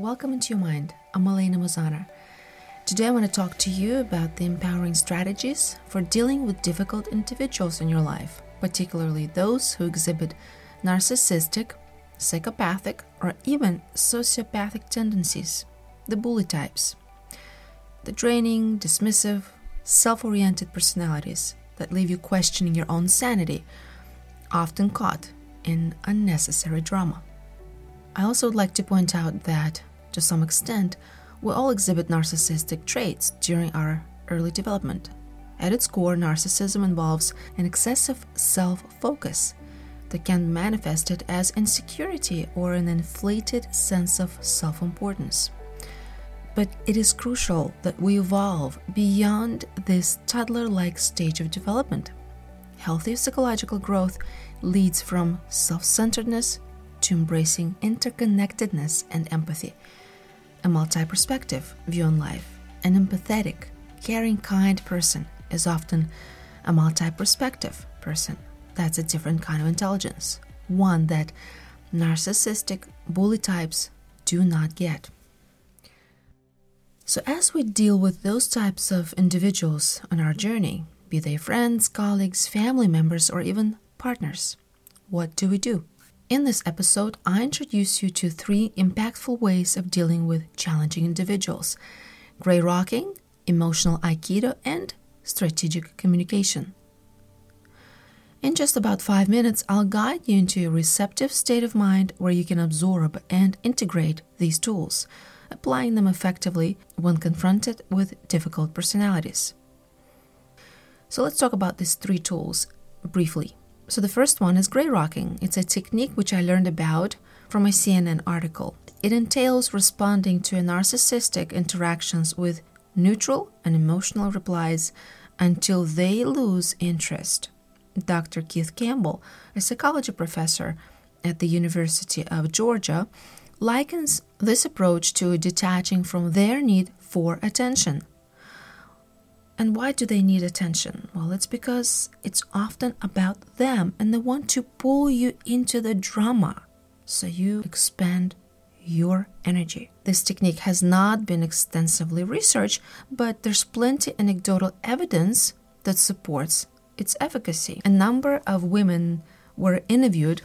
welcome into your mind. I'm Elena Mosaner. Today I want to talk to you about the empowering strategies for dealing with difficult individuals in your life, particularly those who exhibit narcissistic, psychopathic, or even sociopathic tendencies, the bully types. The draining, dismissive, self oriented personalities that leave you questioning your own sanity, often caught in unnecessary drama. I also would like to point out that, to some extent, we all exhibit narcissistic traits during our early development. At its core, narcissism involves an excessive self focus that can be manifested as insecurity or an inflated sense of self importance. But it is crucial that we evolve beyond this toddler like stage of development. Healthy psychological growth leads from self centeredness to embracing interconnectedness and empathy, a multi perspective view on life. An empathetic, caring, kind person is often a multi perspective person. That's a different kind of intelligence, one that narcissistic bully types do not get. So, as we deal with those types of individuals on our journey, be they friends, colleagues, family members, or even partners, what do we do? In this episode, I introduce you to three impactful ways of dealing with challenging individuals gray rocking, emotional aikido, and strategic communication. In just about five minutes, I'll guide you into a receptive state of mind where you can absorb and integrate these tools applying them effectively when confronted with difficult personalities. So let's talk about these three tools briefly. So the first one is gray rocking. It's a technique which I learned about from a CNN article. It entails responding to a narcissistic interactions with neutral and emotional replies until they lose interest. Dr. Keith Campbell, a psychology professor at the University of Georgia, likens this approach to detaching from their need for attention. And why do they need attention? Well, it's because it's often about them and they want to pull you into the drama so you expend your energy. This technique has not been extensively researched, but there's plenty anecdotal evidence that supports its efficacy. A number of women were interviewed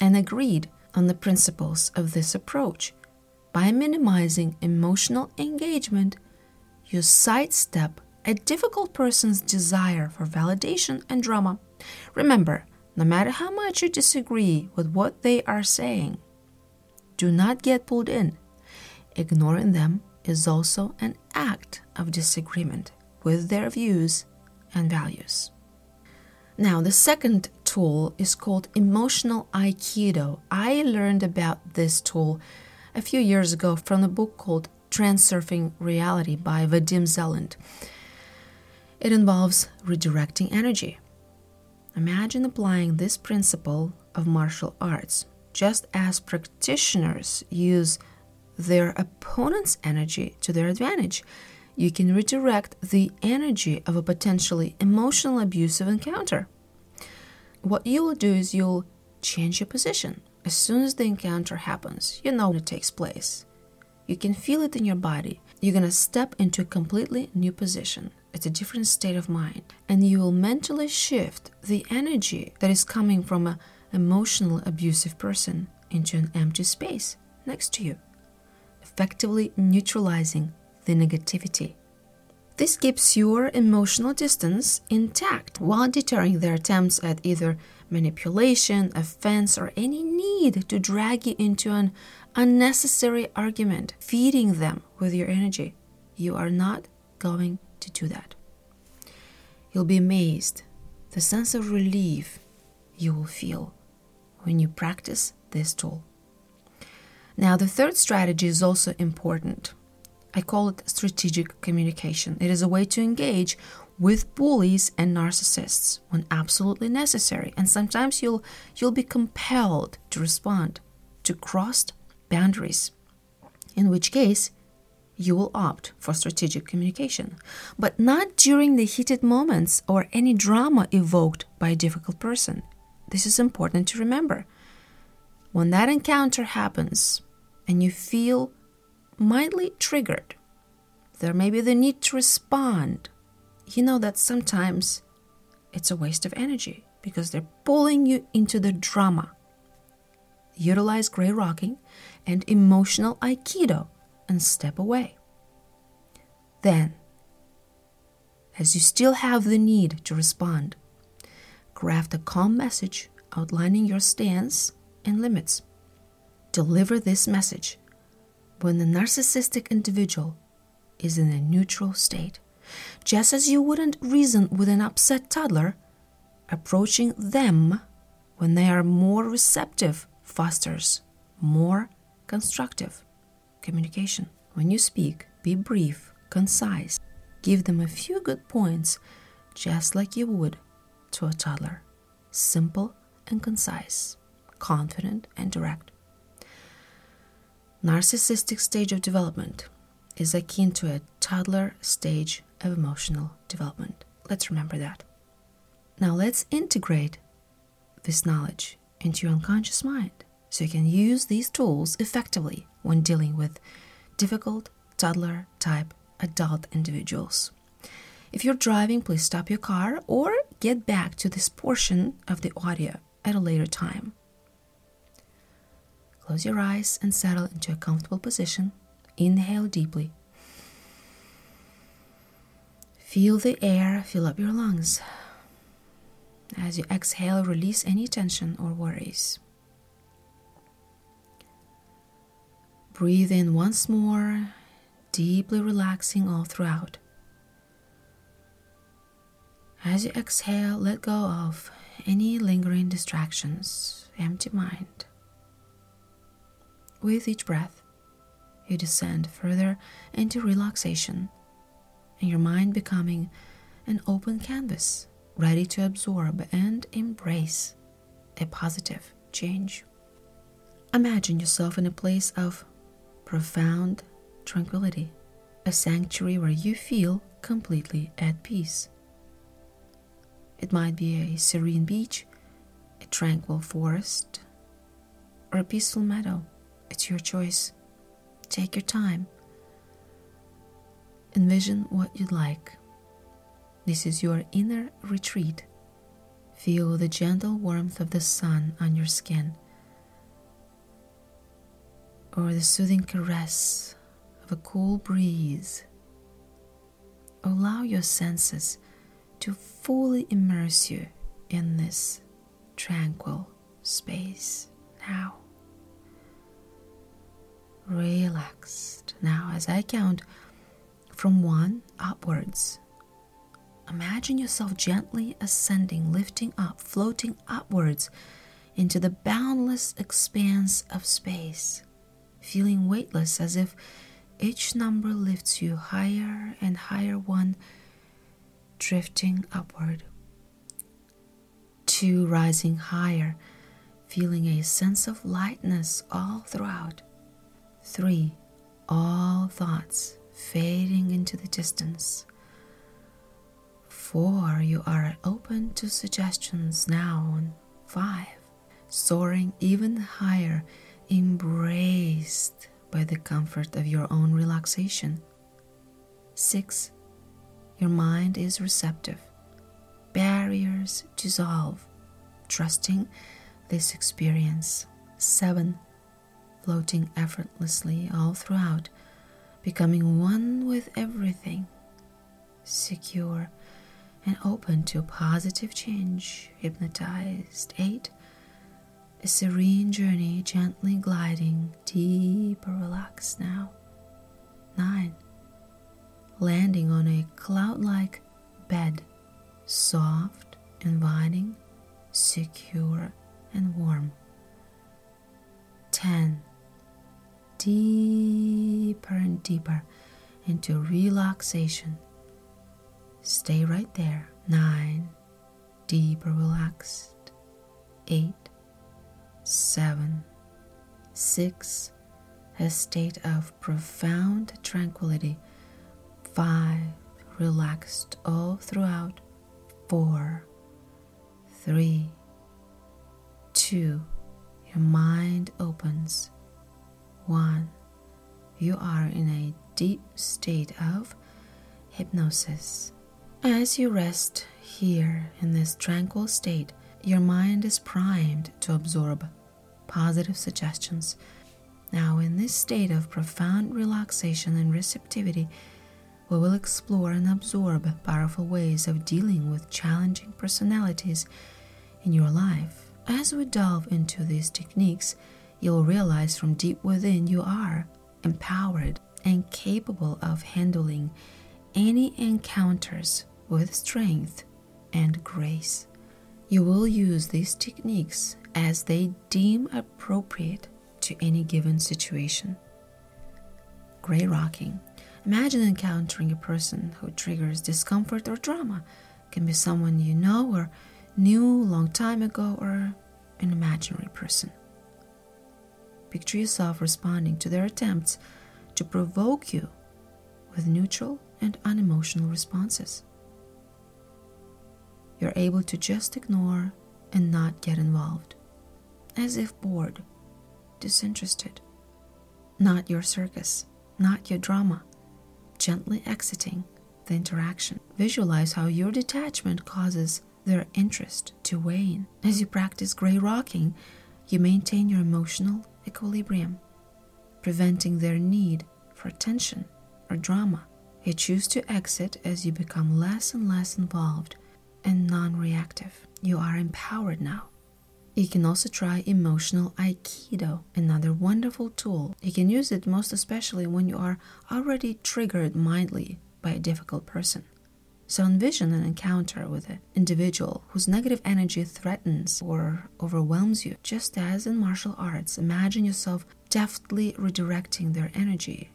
and agreed on the principles of this approach. By minimizing emotional engagement, you sidestep a difficult person's desire for validation and drama. Remember, no matter how much you disagree with what they are saying, do not get pulled in. Ignoring them is also an act of disagreement with their views and values. Now, the second tool is called Emotional Aikido. I learned about this tool a few years ago from a book called Transurfing Reality by Vadim Zeland. It involves redirecting energy. Imagine applying this principle of martial arts just as practitioners use their opponent's energy to their advantage. You can redirect the energy of a potentially emotional abusive encounter what you will do is you'll change your position. As soon as the encounter happens, you know it takes place. You can feel it in your body. You're to step into a completely new position. It's a different state of mind. And you will mentally shift the energy that is coming from an emotional abusive person into an empty space next to you, effectively neutralizing the negativity this keeps your emotional distance intact while deterring their attempts at either manipulation, offense, or any need to drag you into an unnecessary argument, feeding them with your energy. You are not going to do that. You'll be amazed the sense of relief you will feel when you practice this tool. Now, the third strategy is also important I call it strategic communication. It is a way to engage with bullies and narcissists when absolutely necessary. And sometimes you'll you'll be compelled to respond to crossed boundaries. In which case, you will opt for strategic communication, but not during the heated moments or any drama evoked by a difficult person. This is important to remember. When that encounter happens and you feel mildly triggered. There may be the need to respond. You know that sometimes it's a waste of energy because they're pulling you into the drama. Utilize gray rocking and emotional aikido and step away. Then, as you still have the need to respond, craft a calm message outlining your stance and limits. Deliver this message when the narcissistic individual is in a neutral state. Just as you wouldn't reason with an upset toddler, approaching them when they are more receptive fosters more constructive communication. When you speak, be brief, concise, give them a few good points, just like you would to a toddler. Simple and concise, confident and direct. Narcissistic stage of development is akin to a toddler stage of emotional development. Let's remember that. Now let's integrate this knowledge into your unconscious mind so you can use these tools effectively when dealing with difficult toddler type adult individuals. If you're driving, please stop your car or get back to this portion of the audio at a later time. Close your eyes and settle into a comfortable position. Inhale deeply. Feel the air fill up your lungs. As you exhale, release any tension or worries. Breathe in once more, deeply relaxing all throughout. As you exhale, let go of any lingering distractions, empty mind. With each breath, you descend further into relaxation, and your mind becoming an open canvas, ready to absorb and embrace a positive change. Imagine yourself in a place of profound tranquility, a sanctuary where you feel completely at peace. It might be a serene beach, a tranquil forest, or a peaceful meadow. It's your choice. Take your time. Envision what you'd like. This is your inner retreat. Feel the gentle warmth of the sun on your skin, or the soothing caress of a cool breeze. Allow your senses to fully immerse you in this tranquil space now. Relaxed. Now, as I count from one upwards, imagine yourself gently ascending, lifting up, floating upwards into the boundless expanse of space, feeling weightless as if each number lifts you higher and higher, one drifting upward. Two rising higher, feeling a sense of lightness all throughout. Three, all thoughts fading into the distance. Four, you are open to suggestions now. Five, soaring even higher, embraced by the comfort of your own relaxation. Six, your mind is receptive. Barriers dissolve, trusting this experience. Seven, floating effortlessly all throughout, becoming one with everything, secure and open to positive change, hypnotized. Eight, a serene journey, gently gliding, deeper relaxed now. Nine, landing on a cloud like bed, soft, inviting, secure, and warm. 10. Deeper and deeper into relaxation. Stay right there. 9. Deeper relaxed. 8. 7. 6. A state of profound tranquility five, relaxed all throughout, four, three, two, your mind opens, one, you are in a deep state of hypnosis. As you rest here in this tranquil state, your mind is primed to absorb positive suggestions. Now, in this state of profound relaxation and receptivity, we will explore and absorb powerful ways of dealing with challenging personalities in your life. As we delve into these techniques, you'll realize from deep within you are empowered and capable of handling any encounters with strength and grace. You will use these techniques as they deem appropriate to any given situation. Gray rocking. Imagine encountering a person who triggers discomfort or drama. It can be someone you know or knew long time ago or an imaginary person. Picture yourself responding to their attempts to provoke you with neutral and unemotional responses. You're able to just ignore and not get involved, as if bored, disinterested. Not your circus, not your drama, gently exiting the interaction. Visualize how your detachment causes their interest to wane. As you practice gray rocking, you maintain your emotional equilibrium, preventing their need for attention or drama. You choose to exit as you become less and less involved and non reactive. You are empowered now. You can also try emotional Aikido, another wonderful tool. You can use it most especially when you are already triggered mildly by a difficult person. So envision an encounter with an individual whose negative energy threatens or overwhelms you. Just as in martial arts, imagine yourself deftly redirecting their energy.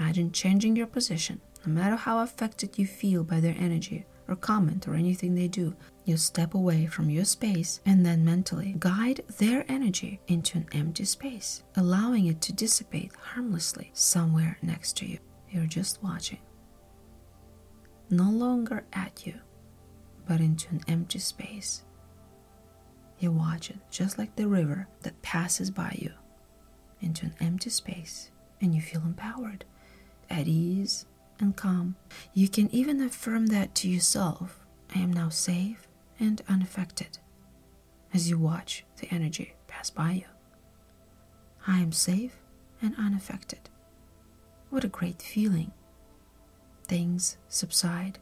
Imagine changing your position. No matter how affected you feel by their energy or comment or anything they do, you step away from your space and then mentally guide their energy into an empty space, allowing it to dissipate harmlessly somewhere next to you. You're just watching no longer at you, but into an empty space. You watch it just like the river that passes by you into an empty space, and you feel empowered, at ease, and calm. You can even affirm that to yourself I am now safe and unaffected as you watch the energy pass by you. I am safe and unaffected. What a great feeling things subside.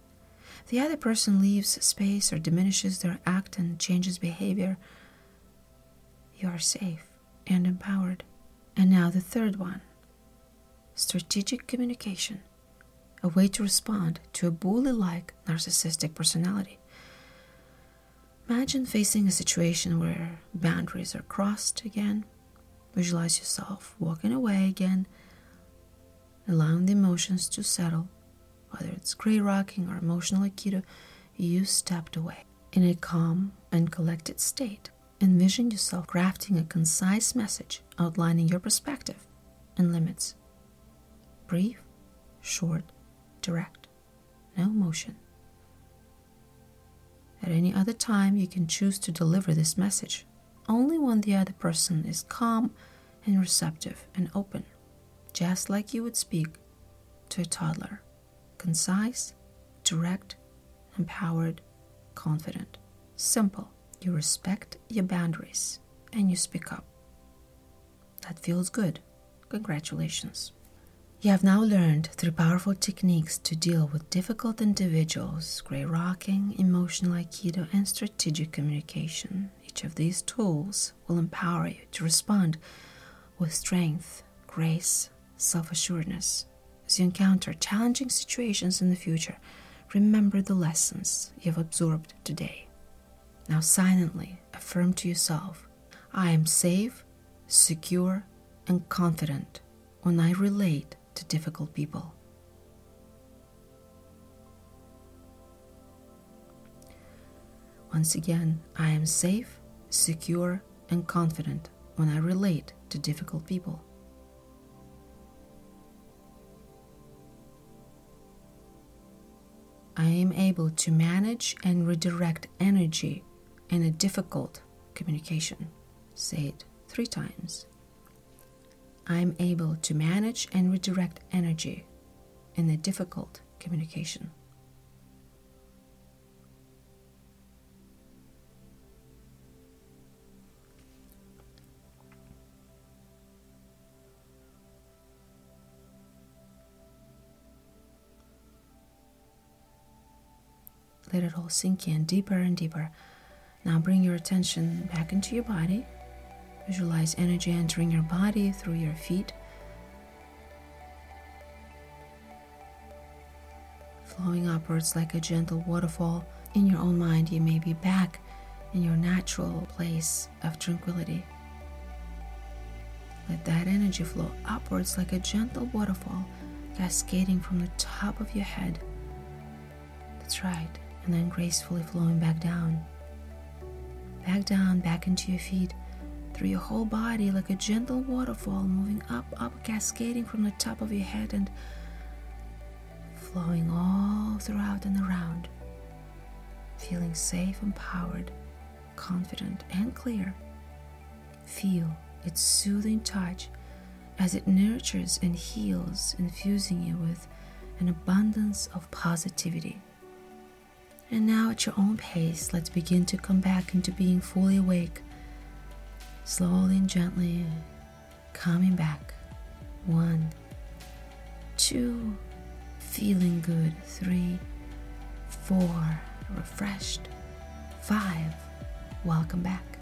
The other person leaves space or diminishes their act and changes behavior. You are safe and empowered. And now the third one strategic communication, a way to respond to a bully like narcissistic personality. Imagine facing a situation where boundaries are crossed again. Visualize yourself walking away again, allowing the emotions to settle whether it's gray rocking or emotional aikido, you stepped away. In a calm and collected state, envision yourself crafting a concise message outlining your perspective and limits. Brief, short, direct, no emotion. At any other time, you can choose to deliver this message only when the other person is calm and receptive and open, just like you would speak to a toddler concise, direct, empowered, confident. Simple. You respect your boundaries and you speak up. That feels good. Congratulations. You have now learned through powerful techniques to deal with difficult individuals gray rocking, emotional aikido, and strategic communication. Each of these tools will empower you to respond with strength, grace, self assuredness, as you encounter challenging situations in the future, remember the lessons you've absorbed today. Now, silently affirm to yourself I am safe, secure, and confident when I relate to difficult people. Once again, I am safe, secure, and confident when I relate to difficult people. I am able to manage and redirect energy in a difficult communication. Say it three times. I'm able to manage and redirect energy in a difficult communication. Let it all sink in deeper and deeper. Now bring your attention back into your body. Visualize energy entering your body through your feet, flowing upwards like a gentle waterfall. In your own mind, you may be back in your natural place of tranquility. Let that energy flow upwards like a gentle waterfall, cascading from the top of your head. That's right and then gracefully flowing back down. Back down, back into your feet, through your whole body like a gentle waterfall, moving up, up, cascading from the top of your head and flowing all throughout and around. Feeling safe, empowered, confident, and clear. Feel its soothing touch as it nurtures and heals, infusing you with an abundance of positivity. And now, at your own pace, let's begin to come back into being fully awake. Slowly and gently coming back. One, two, feeling good. Three, four, refreshed. Five, welcome back.